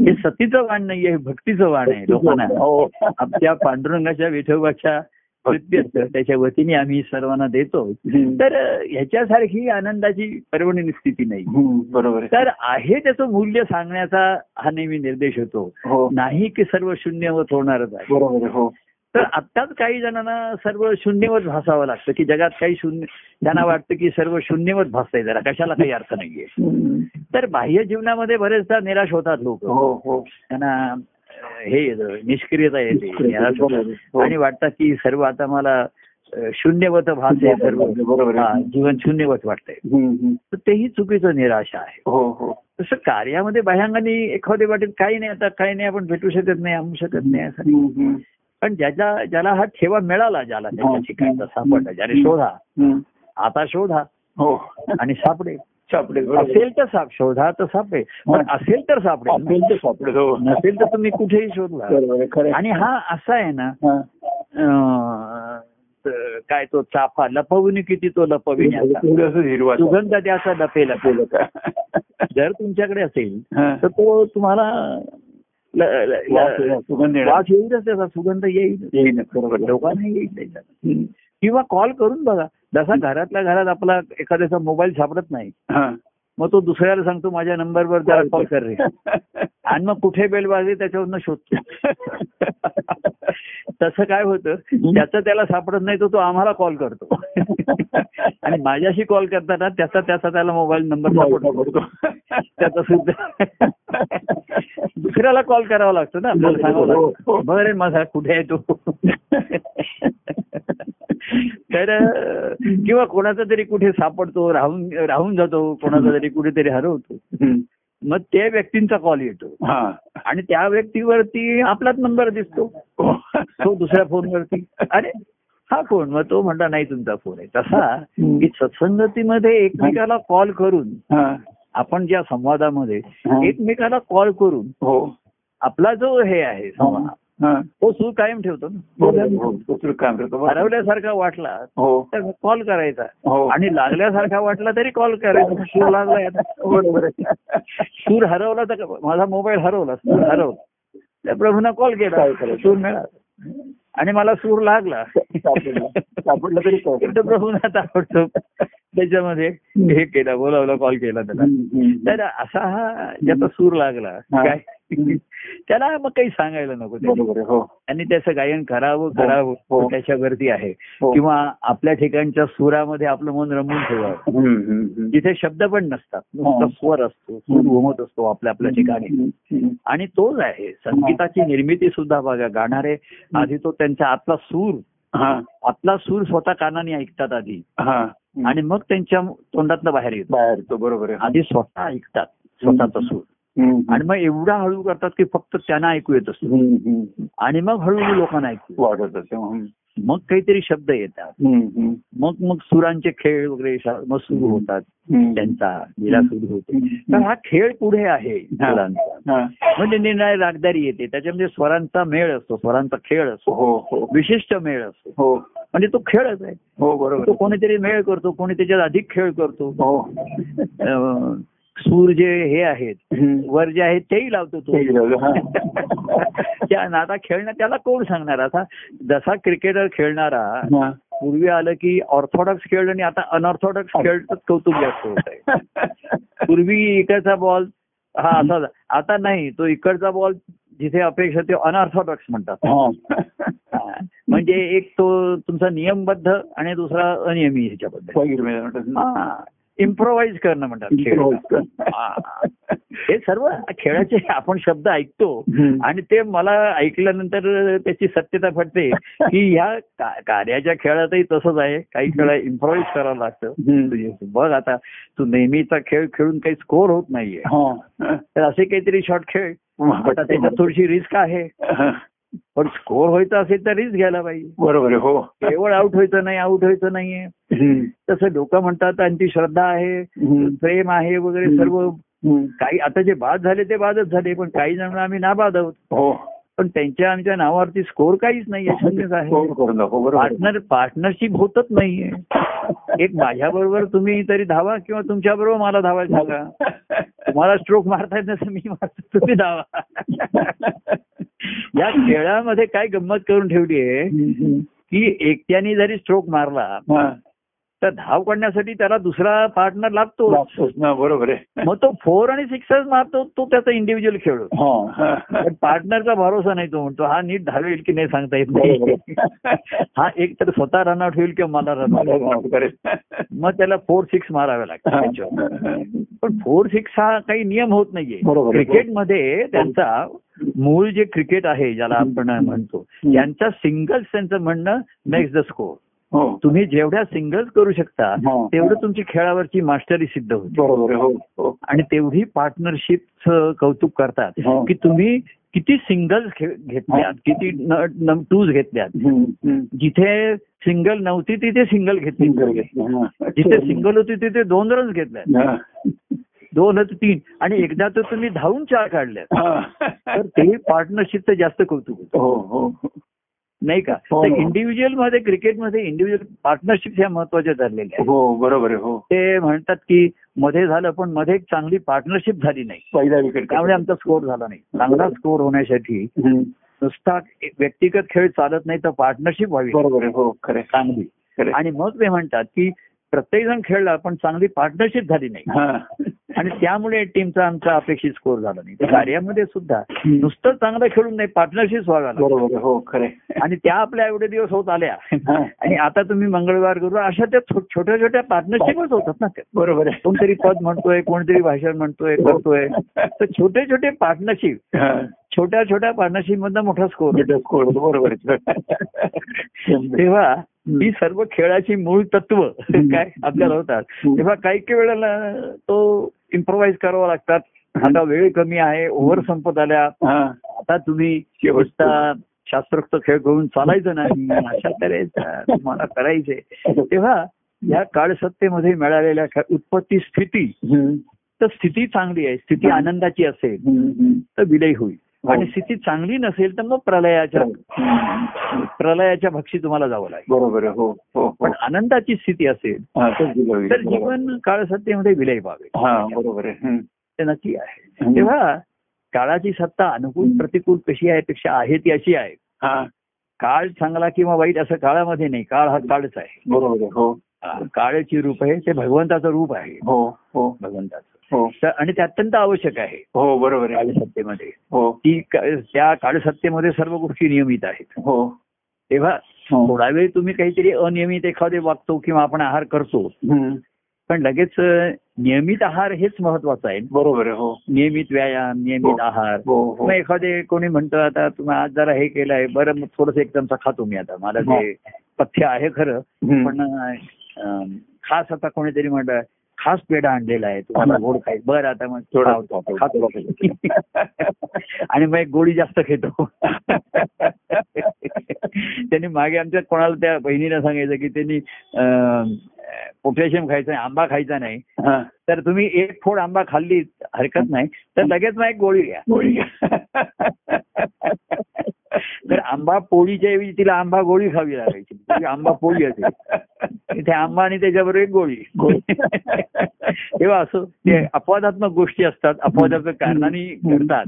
हे सतीचं वाण नाहीये हे भक्तीचं वाण आहे लोकांना. हो. आमच्या पांडुरंगाच्या विठोबाच्या त्याच्या वतीने आम्ही सर्वांना देतो. तर ह्याच्यासारखी आनंदाची परवडणी स्थिती नाही. बरोबर तर आहे त्याचं मूल्य सांगण्याचा हा नेहमी निर्देश होतो. हो. नाही की सर्व शून्यवत होणारच आहे. बरोबर हो. तर आत्ताच काही जणांना सर्व शून्यवत भासावं लागतं की जगात काही शून्य त्यांना वाटतं की सर्व शून्यवत भासतंय जरा. कशाला काही अर्थ नाहीये. तर बाह्य जीवनामध्ये बरेचदा निराश होतात लोक. हो हो. त्यांना हे येतं, निष्क्रियता येते. हो. आणि वाटतं की सर्व आता मला शून्यवत भास आहे सर्व जीवन शून्यवत वाटतंय. तर तेही चुकीचं निराशा आहे हो हो तसं कार्यामध्ये बाह्यांगाने एखाद्या वाटेत काही नाही आता काही नाही आपण भेटू शकत नाही आणू शकत नाही असं. पण ज्याच्या ज्याला हा ठेवा मिळाला ज्याला त्याच्या. ठिकाणचा सापडला ज्याने शोधा. आता शोधा हो आणि सापडे सापडे आहे. असेल तर साप शोधा तर सापडे. पण असेल तर सापडे असेल तर सापडे हो. नसेल तर तुम्ही कुठेही शोधला. आहे, आहे. आणि हा असा आहे ना काय तो चाफा लपवून किती तो लपविण्याचा सुगंध त्याचा लपेल? जर तुमच्याकडे असेल. तर तो तुम्हाला सुगंध येईलच त्याचा. सुगंध येईल. आहे. लोकांना येईल त्याचा. किंवा कॉल करून बघा. जसा घरातल्या घरात आपला एखाद्याचा मोबाईल सापडत नाही हा. मग तो दुसऱ्याला सांगतो माझ्या नंबरवर त्याला कॉल कर रे. आणि मग कुठे बेल वाजली त्याच्यावरनं शोधतो. तसं काय होतं त्याचं त्याला सापडत नाही तर तो आम्हाला कॉल करतो. आणि माझ्याशी कॉल करताना त्याचा त्याचा त्याला मोबाईल नंबर सापडतो. त्याचा सुद्धा. दुसऱ्याला कॉल करावा लागतो ना आपल्याला सांगावं लागतं. बरं माझा कुठे आहे तो? तर किंवा कोणाचा तरी कुठे सापडतो राहून राहून जातो कोणाचा तरी कुठेतरी हरवतो. मग त्या व्यक्तींचा कॉल येतो. हा. आणि त्या व्यक्तीवरती आपलाच नंबर दिसतो. तो दुसऱ्या फोनवरती. अरे हा फोन मग तो म्हणता नाही तुमचा फोन आहे. तसा की सत्संगतीमध्ये एकमेकाला कॉल करून हा. आपण ज्या संवादामध्ये हा. एकमेकाला कॉल करून हो. आपला जो हे आहे संवाद हा. तो सूर कायम ठेवतो हो, ना हो. दुसरं काम करतो बरोबर. हरवल्यासारखा वाटला हो. तर कॉल करायचा. हो. आणि लागल्यासारखा वाटला तरी कॉल करायचा. सूर आहे. सूर हरवला तर माझा मोबाईल हरवला. सूर हरवला. त्या प्रभूंना कॉल केला? सूर मिळाला. आणि मला सूर लागला. सापडला. तरी प्रभूंना ताबडतोब त्याच्यामध्ये हे केलं बोलावलं कॉल केला त्याला. तर असा हा ज्याचा सूर लागला हा. काय? त्याला मग काही सांगायला नको आहे हो. त्यांनी त्याचं गायन करावं करावं हो. तो त्याच्यावरती आहे. हो. किंवा आपल्या ठिकाणच्या सुरामध्ये आपलं मन रमून ठेवावं. जिथे शब्द पण नसतात. नुसता हो. स्वर असतो सूर घुमत असतो आपल्या आपल्या ठिकाणी. आणि तोच आहे. संगीताची निर्मिती सुद्धा बघा. गाणारे आधी तो त्यांचा आतला सूर हा. आतला सूर स्वतः कानाने ऐकतात आधी. हा. आणि मग त्यांच्या तोंडातनं बाहेर येतो. बाहेर तो बरोबर आहे आधी स्वतः ऐकतात स्वतःचा सूर. आणि मग एवढा हळू करतात की फक्त त्यांना ऐकू येत असतो. आणि मग हळूहळू लोकांना ऐकू वाढत असे हम्म, मग काहीतरी शब्द येतात. मग मग सुरांचे खेळ वगैरे मग सुरू होतात. त्यांचा लीला सुरू होते. तर. हा खेळ पुढे आहे. म्हणजे निर्णय रागदारी येते. त्याच्यामध्ये स्वरांचा मेळ असतो स्वरांचा खेळ असतो. हो हो. विशिष्ट मेळ असतो. हो. म्हणजे तो खेळच आहे. हो बरोबर. तो कोणीतरी मेळ करतो कोणी त्याच्यात अधिक खेळ करतो. सूर जे हे आहेत. वर जे आहेत तेही लावतो तो. त्या आता खेळणं त्याला कोण सांगणार? आता जसा क्रिकेटर खेळणारा. पूर्वी आलं की ऑर्थोडॉक्स खेळ आणि आता अनऑर्थोडॉक्स खेळच कौतुक जास्त होत आहे पूर्वी इकडचा बॉल हा असा आता नाही तो इकडचा बॉल जिथे अपेक्षा ते अनऑर्थोडॉक्स म्हणतात. म्हणजे एक तो तुमचा नियमबद्ध आणि दुसरा अनियमी ह्याच्याबद्दल. इम्प्रोव्हाइज करणं म्हणतात खेळ. हा. सर्व खेळाचे आपण शब्द ऐकतो. आणि ते मला ऐकल्यानंतर त्याची सत्यता पडते की ह्या कार्याच्या खेळातही तसंच आहे. काही खेळ इम्प्रोव्हाइज करावं लागतं. बघ आता तू नेहमीचा खेळ खेळून काही स्कोर होत नाहीये. हा. तर असे काहीतरी शॉर्ट खेळ. त्याच्यात थोडीशी रिस्क आहे. पण स्कोर व्हायचा असेल तर रिस्क घ्यायला पाहिजे बरोबर हो केवळ आउट व्हायचं नाही आउट व्हायचं नाहीये. तसं लोक म्हणतात त्यांची श्रद्धा आहे. प्रेम आहे वगैरे. सर्व. काही आता जे बाद झाले ते बादच झाले पण काही जण आम्ही नाबाद आहोत हो पण त्यांच्या आमच्या नावावरती स्कोर काहीच नाहीये शून्यच हो, आहे. पार्टनर पार्टनरशिप होतच नाहीये एक माझ्या बरोबर तुम्ही तरी धावा किंवा तुमच्या बरोबर मला धावायला सांगा तुम्हाला स्ट्रोक मारता येत नसेल मी मारतो तुम्ही धावा या खेळामध्ये काय गंमत करून ठेवली आहे. की एकट्याने जरी स्ट्रोक मारला. तर धाव काढण्यासाठी त्याला दुसरा पार्टनर लागतो बरोबर आहे. मग तो फोर आणि सिक्सच मारतो तो त्याचा इंडिव्हिज्युअल खेळ. हा. पार्टनरचा भरोसा नाही तो म्हणतो हा नीट धावेल की नाही सांगता येत नाही. हा एक तर स्वतः रनआउट होईल किंवा मला रनआउट करेल. मग त्याला फोर सिक्स मारावे लागतात पण फोर सिक्स हा काही नियम होत नाहीये. क्रिकेटमध्ये त्यांचा मूळ जे क्रिकेट आहे ज्याला आपण म्हणतो त्यांचा सिंगल्स त्यांचं म्हणणं मेक्स द स्कोर तुम्ही जेवढ्या सिंगल्स करू शकता हो. तेवढं तुमची खेळावरची मास्टरी सिद्ध होते हो हो आणि तेवढी पार्टनरशिप कौतुक करतात हो. की तुम्ही किती सिंगल्स घेतल्यात किती टूज घेतल्यात. जिथे सिंगल नव्हती तिथे सिंगल घेतली. हा. जिथे सिंगल होती तिथे दोन रन्स घेतल्यात हा. दोन तीन आणि एकदा तर तुम्ही धावून चार काढल्यात हा. तर ते पार्टनरशिपचं जास्त कौतुक होतं हो हो नाही का? हो. तर इंडिव्हिज्युअलमध्ये क्रिकेटमध्ये इंडिव्हिज्युअल पार्टनरशिप ह्या महत्त्वाच्या ठरलेल्या हो बरोबर आहे हो. ते म्हणतात की मध्ये झालं पण मध्ये एक चांगली पार्टनरशिप झाली नाही. पहिला विकेट त्यामुळे आमचा स्कोर झाला नाही. चांगला स्कोर होण्यासाठी नुसता व्यक्तिगत खेळ चालत नाही तर पार्टनरशिप व्हावी. बरोबर हो खरे चांगली. आणि मग ते म्हणतात की प्रत्येक जण खेळला पण चांगली पार्टनरशिप झाली नाही. हा. आणि त्यामुळे टीमचा आमचा अपेक्षित स्कोर झाला नाही. कार्यामध्ये सुद्धा नुसतं चांगलं खेळून नाही पार्टनरशिप व्हावं. हो खरे आणि त्या आपल्या एवढे दिवस होत आल्या. आणि आता तुम्ही मंगळवार गुरु अशा त्या छोट्या छोट्या पार्टनरशिपच होतात ना बरोबर आहे. कोणतरी पद म्हणतोय कोणतरी भाषण म्हणतोय करतोय. तर छोटे छोटे पार्टनरशिप हा. छोट्या छोट्या पार्टनरशिप मधनं मोठा स्कोर स्कोर. बरोबर तेव्हा ही सर्व खेळाची मूळ तत्व. काय आपल्याला होतात. तेव्हा काही काही वेळेला तो इम्प्रोव्हाइज करावा लागतात आता वेळ कमी आहे ओव्हर संपत आल्या. आता तुम्ही शेवटचा. शास्त्रोक्त खेळ करून चालायचं नाही अशा तऱ्हेचा तुम्हाला करायचे तेव्हा या काळसत्तेमध्ये मिळालेल्या उत्पत्ती स्थिती. तर स्थिती चांगली आहे स्थिती. आनंदाची असेल. तर विलय होईल. आणि स्थिती चांगली नसेल तर मग प्रलयाच्या हम्म. प्रलयाच्या भक्षी तुम्हाला जावं लागेल बरोबर हो हो हो. पण आनंदाची स्थिती असेल हा. तर. जीवन काळसत्तेमध्ये विलय पावे हा बरोबर. ते नक्की आहे. तेव्हा काळाची सत्ता अनुकूल. प्रतिकूल कशी आहे पेक्षा आहे ती अशी आहे हा काळ चांगला किंवा वाईट असं काळामध्ये नाही काळ हा काळच आहे बरोबर हो काळाची रूप आहे ते भगवंताचं रूप आहे हो हो भगवंताचं हो आणि ते अत्यंत आवश्यक आहे. हो बरोबर आहे. काळसत्तेमध्ये हो. ती का- त्या काळसत्तेमध्ये सर्व गोष्टी नियमित आहेत. हो. तेव्हा हो. थोडा वेळ तुम्ही काहीतरी अनियमित एखादे वागतो किंवा आपण आहार करतो. पण लगेच नियमित आहार हेच महत्वाचं आहे. बरोबर आहे हो. नियमित व्यायाम नियमित हो. आहार. हो हो. मग एखादे कोणी म्हणतं आता तुम्ही आज जरा हे केलंय बरं मग थोडस एक चमचा खातो मी आता. मला ते पथ्य आहे खरं. पण खास आता कोणीतरी म्हणतं खास पेढा आणलेला आहे. तुम्हाला गोड खाय बरं आता मग थोडा. आणि मग एक गोळी जास्त खेतो. त्यांनी मागे आमच्या कोणाला त्या बहिणीला सांगायचं की त्यांनी पोटॅशियम खायचं आंबा खायचा नाही. तर तुम्ही एक फोड आंबा खाल्ली हरकत नाही. तर लगेच मग एक गोळी घ्या. गोळी घ्या. तर आंबा पोळीच्या ऐवजी तिला आंबा गोळी खावी लागायची. आंबा पोळी असेल. इथे आंबा आणि त्याच्याबरोबर एक गोळी. गोळी. तेव्हा असं ते अपवादात्मक गोष्टी असतात अपवादात्मक कारणाने घडतात.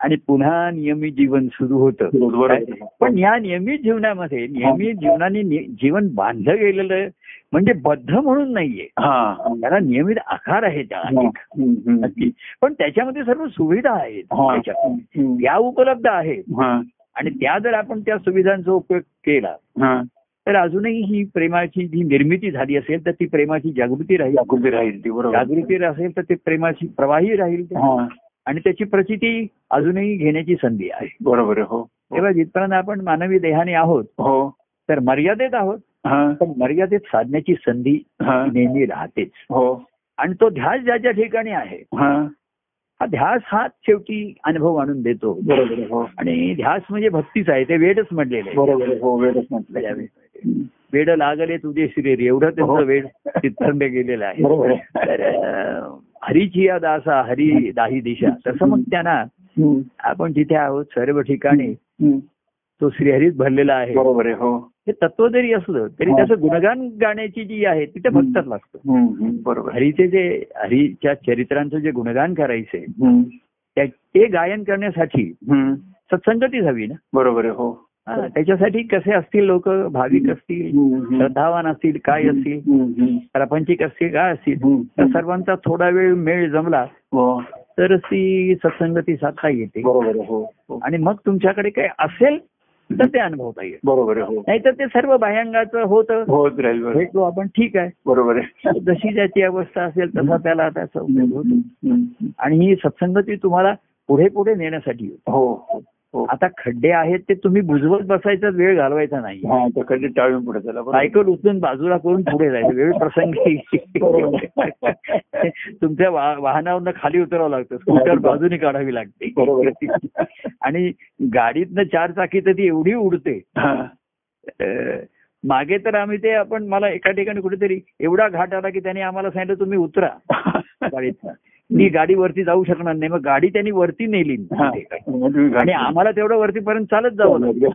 आणि पुन्हा नियमित जीवन सुरू होतं. पण या नियमित जीवनामध्ये नियमित जीवनाने जीवन बांधलं गेलेलं म्हणजे बद्ध म्हणून नाहीये. हा. त्याला नियमित आकार आहे त्या पण त्याच्यामध्ये सर्व सुविधा आहेत. त्याच्यात. त्या उपलब्ध आहेत. आणि त्या जर आपण त्या सुविधांचा उपयोग केला. तर अजूनही ही प्रेमाची जी निर्मिती झाली असेल तर ती प्रेमाची जागृती राहील. जागृती राहील ती बरोबर. जागृती असेल तर ते प्रेमाची प्रवाही राहील. आणि त्याची प्रचिती अजूनही घेण्याची संधी आहे. बरोबर हो. तेव्हा जिथपर्यंत आपण मानवी देहाने आहोत. हो. तर मर्यादेत आहोत. हा. पण मर्यादेत साधण्याची संधी. नेहमी राहतेच. हो. आणि तो ध्यास ज्या ज्या ठिकाणी आहे हा. हा ध्यास हा शेवटी अनुभव आणून देतो हो आणि ध्यास म्हणजे भक्तीच आहे ते वेडच म्हटलेलं आहे हो वेड लागले तुझे श्रीर एवढं हो. त्यांचं वेड चित्तंड गेलेलं आहे तर हरीची या दासा हरी दाही दिशा तसं मग त्यांना. आपण जिथे आहोत सर्व ठिकाणी. तो श्रीहरीच भरलेला आहे बरोबर आहे हो तत्व जरी असलं तरी हो. त्याचं गुणगान गाण्याची जी आहे तिथे भक्तच लागतं. बरोबर. हरीचे जे हरीच्या चरित्रांचं जे गुणगान करायचे. त्या- ते गायन करण्यासाठी. सत्संगतीच हवी ना बरोबर आहे हो त्याच्यासाठी कसे असतील लोक भाविक असतील. श्रद्धावान असतील काय असतील. प्रापंचिक असतील काय असतील. तर सर्वांचा थोडा वेळ मेळ जमला हो तर ती सत्संगती साधता येते हो. आणि मग तुमच्याकडे काही असेल तर ते अनुभवता येईल. बरोबर हो. नाहीतर ते सर्व बाह्यांगाचं होतं. होत राहील भेटलो आपण ठीक आहे. बरोबर आहे. जशी ज्याची अवस्था असेल तसा त्याला त्याचा उपयोग होतो. आणि ही सत्संगती तुम्हाला पुढे पुढे नेण्यासाठी हो. आता खड्डे आहेत ते तुम्ही बुजवत बसायचा वेळ घालवायचा नाही. हा कधी टाळून पुढे. सायकल उचलून बाजूला करून पुढे जायचं वेळ प्रसंगी. तुमच्या वाहनावरनं खाली उतरावं लागतं स्कूटर बाजूने काढावी लागते. आणि गाडीतनं चार चाकी तर ती एवढी उडते. हा. मागे तर आम्ही ते आपण मला एका ठिकाणी कुठेतरी एवढा घाट आला की त्याने आम्हाला सांगितलं तुम्ही उतरा. गाडीतनं मी गाडी वरती जाऊ शकणार नाही. मग गाडी त्यांनी वरती नेली. हा. तुम्ही आणि आम्हाला तेवढं वरतीपर्यंत चालत जावं लागलं.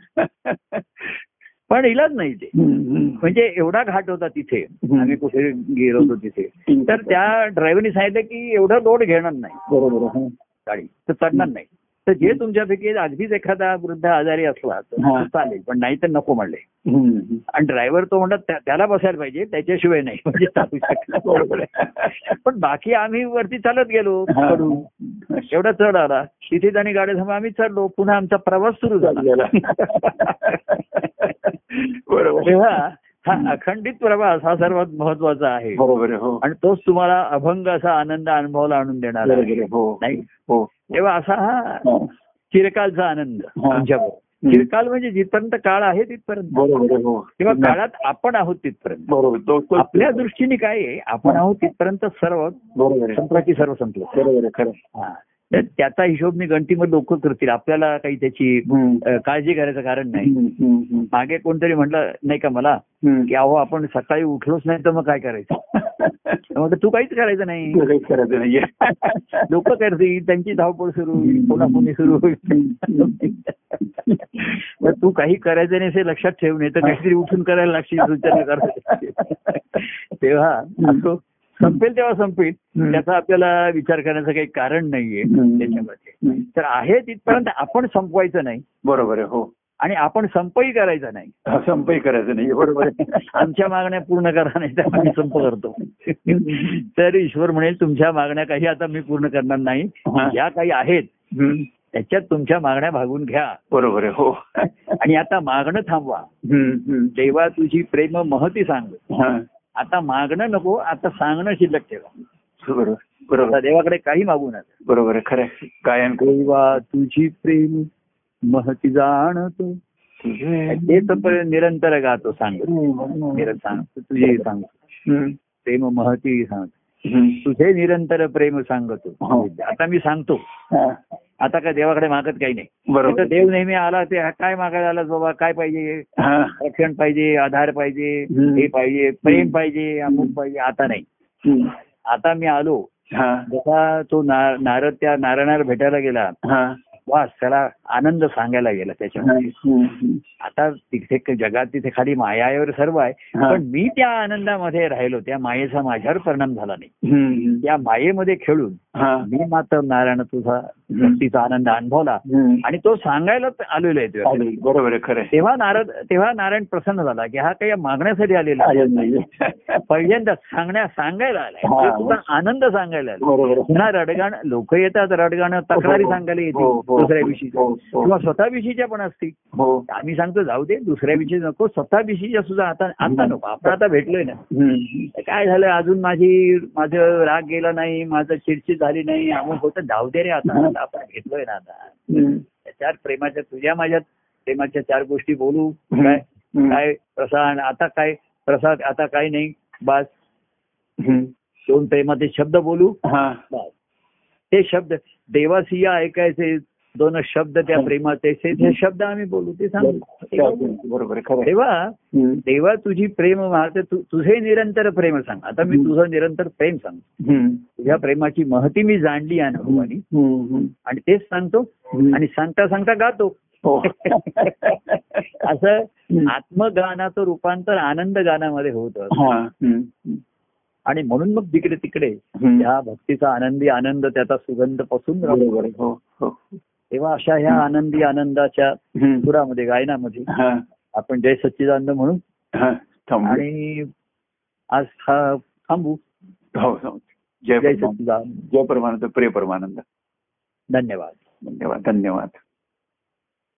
पण इलाज नाही ते. म्हणजे एवढा घाट होता तिथे. आम्ही कुठे गेलो होतो तिथे. तर त्या ड्रायव्हरने सांगितलं की एवढं लोड घेणार नाही. बरोबर. गाडी. तर चढणार नाही. तर जे तुमच्यापैकी अगदीच एखादा वृद्ध आजारी असला तर. चालेल पण नाही तर नको म्हणले. आणि ड्रायव्हर तो म्हणतात त्या- त्याला बसायला पाहिजे त्याच्याशिवाय नाही. म्हणजे चालू शकत. पण बाकी आम्ही वरती चालत गेलो. एवढा चढ आला. तिथे त्यांनी गाडी थांबा आम्ही चढलो पुन्हा आमचा प्रवास सुरू झाला. बरोबर. तेव्हा हा अखंडित प्रवास हा सर्वात महत्त्वाचा आहे. बरोबर हो. आणि तोच तुम्हाला अभंग असा आनंद अनुभवाला आणून देणार हो. नाही? हो. तेव्हा असा हा. चिरकालचा आनंद चिरकाल म्हणजे जिथपर्यंत काळ आहे तिथपर्यंत. हो. किंवा काळात आपण आहोत तिथपर्यंत. बरोबर आपल्या दृष्टीने काय आहे आपण आहोत तिथपर्यंत सर्व बरोबर संपला की सर्व संपलं. बरोबर खरं. हा. त्याचा हिशोब मी गणतीमध्ये लोक करतील आपल्याला काही त्याची काळजी करायचं कारण नाही. मागे कोणतरी म्हटलं नाही का मला. की अहो आपण सकाळी उठलोच नाही तर मग काय करायचं? म्हटलं तू काहीच करायचं नाही. काहीच करायचं लोक करतील त्यांची धावपळ सुरू होईल पुणे सुरू होईल. तू काही करायचं नाही हे लक्षात ठेवून नाही तर काहीतरी उठून करायला लागशील सूचना कर. तेव्हा असो. संपेल तेव्हा संपेल. त्याचा आपल्याला विचार करण्याचं काही कारण नाहीये. त्याच्यामध्ये. तर आहे तिथपर्यंत आपण संपवायचं नाही बरोबर आहे हो आणि आपण संपही करायचा नाही संपही करायचं नाही बरोबर आहे आमच्या मागण्या पूर्ण करा नाही तर आम्ही संप करतो तर ईश्वर म्हणेल तुमच्या मागण्या काही आता मी पूर्ण करणार नाही. ज्या काही आहेत. त्याच्यात तुमच्या मागण्या भागून घ्या बरोबर आहे हो आणि आता मागणं थांबवा. देवा तुझी प्रेम महती सांग. आता मागणं नको आता सांगणं शिल्लक ठेवा. बरोबर बरोबर. देवाकडे काही मागू नका. बरोबर खरं. कायम देवा तुझी प्रेम महती जाणतो. तेच पर्यंत निरंतर गातो सांग निरंतर सांगतो तुझे सांगतो. प्रेम महती सांग हम्म. तुझे निरंतर प्रेम सांगतो हो. आता मी सांगतो. आता काय देवाकडे मागत काही नाही बरोबर देव नेहमी आला ते काय मागायला आलास बाबा काय पाहिजे. रक्षण पाहिजे आधार पाहिजे. हे पाहिजे प्रेम पाहिजे अमुक पाहिजे आता नाही. आता मी आलो. जसा तो नारद त्या नारायणाला भेटायला गेला. वास त्याला आनंद सांगायला गेला त्याच्यामध्ये. आता तिथे जगात तिथे खाली मायावर सर्व आहे. पण मी त्या आनंदामध्ये राहिलो त्या मायेचा माझ्यावर परिणाम झाला नाही. त्या मायेमध्ये खेळून. मी मात्र नारायण तुझा भक्तीचा आनंद अनुभवला. आणि तो सांगायलाच आलेलो आहे. बरोबर खरं. तेव्हा नारद तेव्हा नारायण प्रसन्न झाला की हा काही मागण्यासाठी आलेला. पहिल्यांदा सांगण्या सांगायला आलाय. म्हणजे तुझा आनंद सांगायला आहे. पुन्हा रडगाण लोक येतात रडगाणं तक्रारी हो, हो. सांगायला येतील हो. दुसऱ्या हो. किंवा स्वतः विषयीच्या पण असतील. हो. आम्ही सांगतो जाऊ दे दुसऱ्या विषयी नको स्वतः विषयीच्या सुद्धा आता आता नको आपण आता भेटलोय ना. काय झालं अजून माझी माझं राग गेला नाही माझं चिडचिड झाली नाही अमुक होतं जाऊ दे रे आता आपण भेटलोय ना आता. हम्म. त्या चार प्रेमाच्या तुझ्या माझ्या प्रेमाच्या चार गोष्टी बोलू. काय. काय प्रसाद आता काय प्रसाद आता काय नाही बस. दोन प्रेमाचे शब्द बोलू. हा. बस. ते शब्द देवासिया ऐकायचे दोन शब्द त्या प्रेमाचे ते शब्द आम्ही बोलू ते सांगू बरोबर. तेव्हा. देवा तुझी प्रेम मारते तु- तुझे निरंतर प्रेम सांग आता मी तुझं निरंतर प्रेम सांग हम्म. तुझ्या प्रेमाची महती मी जाणली अनुभवानी. आणि तेच सांगतो. आणि सांगता सांगता गातो हो. असं. आत्मगानाचं रूपांतर आनंद गानामध्ये होतं. आणि म्हणून मग तिकडे तिकडे. त्या भक्तीचा आनंदी आनंद त्याचा सुगंध पसून राहतो तेव्हा अशा ह्या आनंदी आनंदाच्या. सुरामध्ये गायनामध्ये. आपण जय सच्चिदानंद म्हणून. आणि आज हा थांबू हो हो. जय जय सच्चिदानंद जय परमानंद प्रिय परमानंद धन्यवाद धन्यवाद धन्यवाद